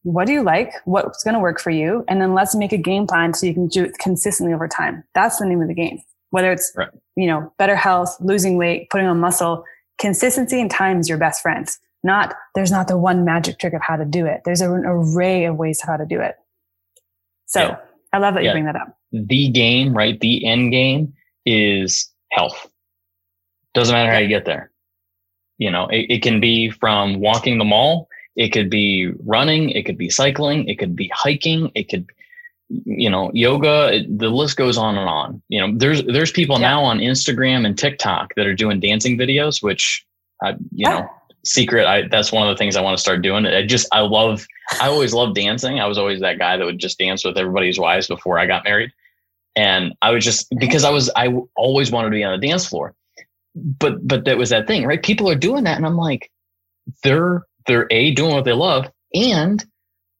What do you like? What's going to work for you? And then let's make a game plan so you can do it consistently over time. That's the name of the game whether it's right. you know better health losing weight putting on muscle consistency and time is your best friends not there's not the one magic trick of how to do it. There's an array of ways how to do it. So yeah. i love that yeah. you bring that up. The game right? The end game is health. Doesn't matter how you get there. You know it, it can be from walking the mall. It could be running. It could be cycling. It could be hiking. It could you know yoga the list goes on and on. You know there's there's people yeah. now on instagram and tiktok that are doing dancing videos which I, you know secret i that's one of the things i want to start doing. I just i love i always loved dancing. I was always that guy that would just dance with everybody's wives before i got married. And i was just because i was i always wanted to be on the dance floor. But but that was that thing right? People are doing that and i'm like they're they're a doing what they love and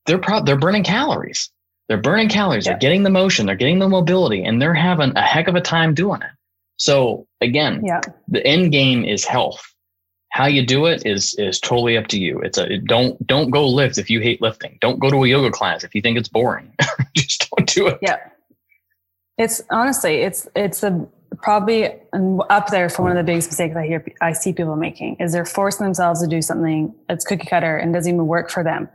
they're pro- they're burning calories they're burning calories, yeah. they're getting the motion, they're getting the mobility, and they're having a heck of a time doing it. So again, yeah. the end game is health. How you do it is is totally up to you. It's a don't don't go lift if you hate lifting. Don't go to a yoga class if you think it's boring. Just don't do it. Yeah. It's honestly, it's it's a probably up there for one of the biggest mistakes I hear I see people making is they're forcing themselves to do something that's cookie cutter and doesn't even work for them.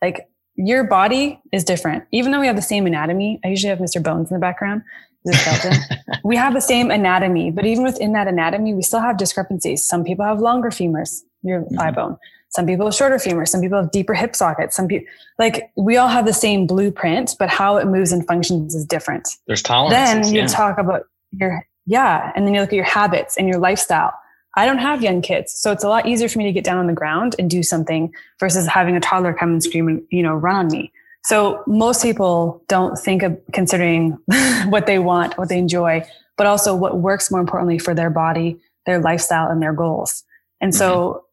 Like your body is different. Even though we have the same anatomy, I usually have Mr. Bones in the background. we have the same anatomy, but even within that anatomy, we still have discrepancies. Some people have longer femurs, your mm-hmm. thigh bone. Some people have shorter femurs. Some people have deeper hip sockets. Some people, like, we all have the same blueprint, but how it moves and functions is different. There's tolerance. Then you yeah. talk about your, yeah. And then you look at your habits and your lifestyle. I don't have young kids, so it's a lot easier for me to get down on the ground and do something versus having a toddler come and scream and, you know, run on me. So most people don't think of considering what they want, what they enjoy, but also what works more importantly for their body, their lifestyle, and their goals. And mm-hmm. so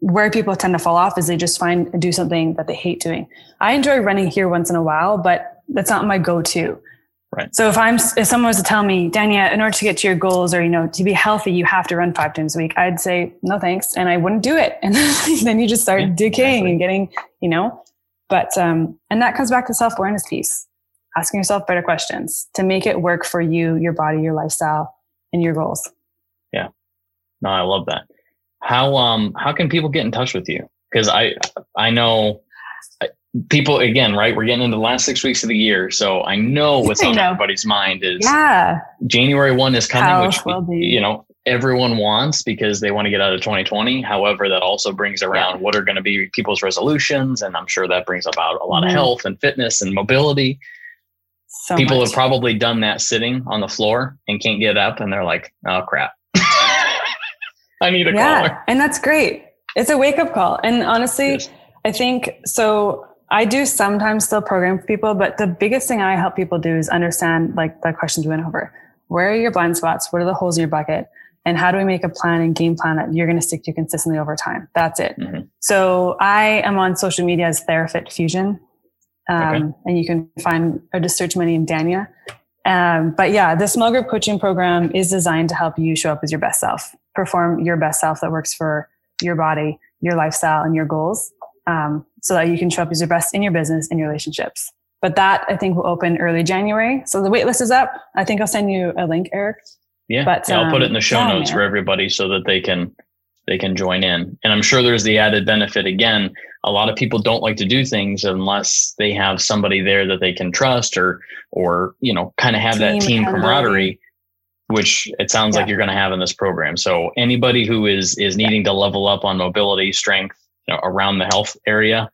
where people tend to fall off is they just find do something that they hate doing. I enjoy running here once in a while, but that's not my go-to. Right. So if I'm if someone was to tell me, Dania, in order to get to your goals or you know to be healthy, you have to run five times a week, I'd say no thanks, and I wouldn't do it. And then you just start yeah, decaying exactly. and getting, you know, but, um, and that comes back to self awareness piece, asking yourself better questions to make it work for you, your body, your lifestyle, and your goals. Yeah. No, I love that. How, um, how can people get in touch with you? Cause I, I know people again, right? We're getting into the last six weeks of the year. So I know what's on everybody's mind is yeah. January 1 is coming, which, will be. you know, everyone wants because they want to get out of 2020. However, that also brings around yeah. what are going to be people's resolutions. And I'm sure that brings about a lot mm-hmm. of health and fitness and mobility. So People much. have probably done that sitting on the floor and can't get up and they're like, oh crap. I need a yeah, caller. And that's great. It's a wake up call. And honestly, yes. I think so. I do sometimes still program for people, but the biggest thing I help people do is understand like the questions we went over. Where are your blind spots? What are the holes in your bucket? and how do we make a plan and game plan that you're going to stick to consistently over time that's it mm-hmm. so i am on social media as therafit fusion um, okay. and you can find or just search my name dania um, but yeah the small group coaching program is designed to help you show up as your best self perform your best self that works for your body your lifestyle and your goals um, so that you can show up as your best in your business and your relationships but that i think will open early january so the waitlist is up i think i'll send you a link eric yeah, but, yeah, I'll put it in the show um, notes for everybody so that they can they can join in. And I'm sure there's the added benefit again. A lot of people don't like to do things unless they have somebody there that they can trust or or you know kind of have team that team camaraderie, which it sounds yeah. like you're going to have in this program. So anybody who is is needing to level up on mobility, strength know, around the health area,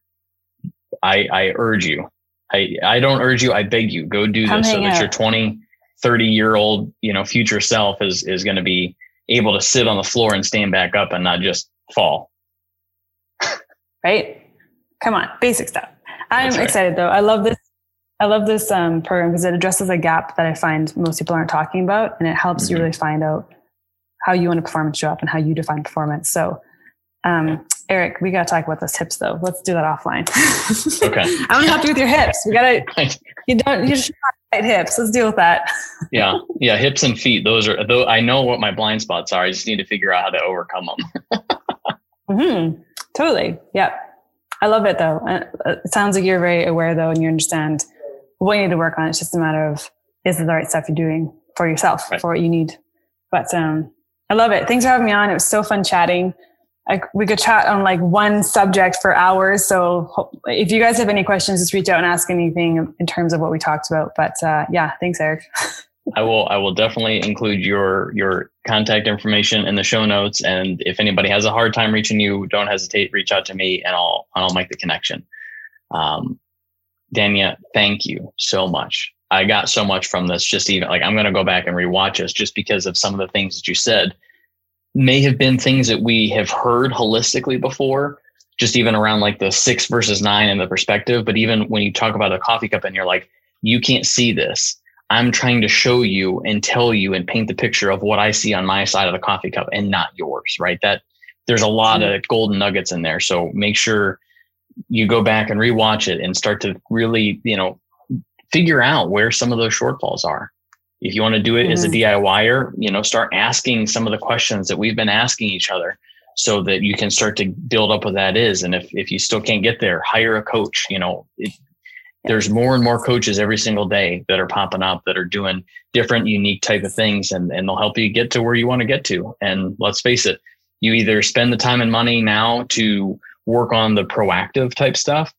I I urge you. I I don't urge you. I beg you. Go do this so that you're 20 30 year old, you know, future self is, is going to be able to sit on the floor and stand back up and not just fall. right. Come on. Basic stuff. I'm right. excited though. I love this. I love this um, program because it addresses a gap that I find most people aren't talking about, and it helps mm-hmm. you really find out how you want to perform and show up and how you define performance. So, um, Eric, we got to talk about those hips though. Let's do that offline. okay. I want to help you with your hips. We got to, you don't, you just right hips. Let's deal with that. yeah. Yeah. Hips and feet. Those are, though I know what my blind spots are. I just need to figure out how to overcome them. mm-hmm. Totally. Yeah. I love it though. Uh, it sounds like you're very aware though, and you understand what you need to work on. It's just a matter of, is it the right stuff you're doing for yourself, right. for what you need? But, um, I love it. Thanks for having me on. It was so fun chatting. I, we could chat on like one subject for hours. So if you guys have any questions, just reach out and ask anything in terms of what we talked about. But uh, yeah, thanks, Eric. I will. I will definitely include your your contact information in the show notes. And if anybody has a hard time reaching you, don't hesitate. Reach out to me, and I'll I'll make the connection. Um, Dania, thank you so much. I got so much from this. Just even like I'm going to go back and rewatch this just because of some of the things that you said may have been things that we have heard holistically before, just even around like the six versus nine and the perspective. But even when you talk about a coffee cup and you're like, you can't see this. I'm trying to show you and tell you and paint the picture of what I see on my side of the coffee cup and not yours, right? That there's a lot mm-hmm. of golden nuggets in there. So make sure you go back and rewatch it and start to really, you know, figure out where some of those shortfalls are. If you want to do it mm-hmm. as a mm-hmm. DIYer, you know, start asking some of the questions that we've been asking each other so that you can start to build up what that is. And if, if you still can't get there, hire a coach, you know, it, there's more and more coaches every single day that are popping up that are doing different unique type of things and, and they'll help you get to where you want to get to and let's face it you either spend the time and money now to work on the proactive type stuff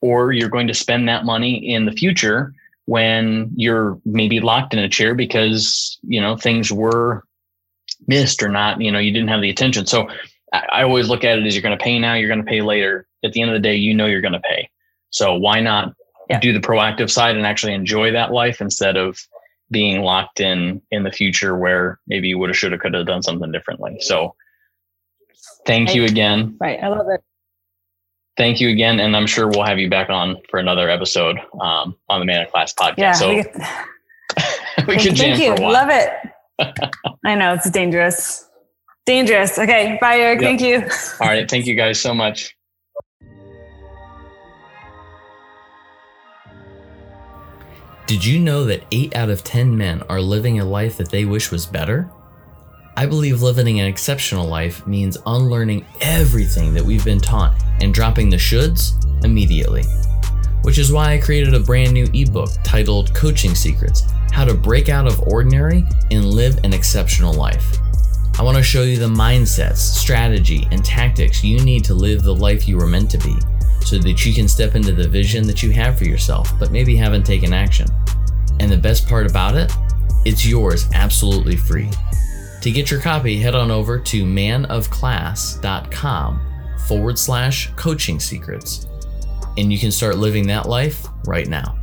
or you're going to spend that money in the future when you're maybe locked in a chair because you know things were missed or not you know you didn't have the attention. So i, always look at it as you're going to pay now you're going to pay later. At the end of the day you know you're going to pay. So why not yeah. do the proactive side and actually enjoy that life instead of being locked in in the future where maybe you would have should have could have done something differently. So thank you again. Right i love it thank you again and i'm sure we'll have you back on for another episode um, on the man of class podcast. Yeah, so we, we could jam thank you for a while. love it. I know it's dangerous. Dangerous. Okay bye eric. Yep. thank you. All right thank you guys so much. Did you know that 8 out of 10 men are living a life that they wish was better? I believe living an exceptional life means unlearning everything that we've been taught and dropping the shoulds immediately. Which is why I created a brand new ebook titled Coaching Secrets How to Break Out of Ordinary and Live an Exceptional Life. I want to show you the mindsets, strategy, and tactics you need to live the life you were meant to be so that you can step into the vision that you have for yourself, but maybe haven't taken action. And the best part about it, it's yours absolutely free. To get your copy, head on over to manofclass.com forward slash coaching secrets. And you can start living that life right now.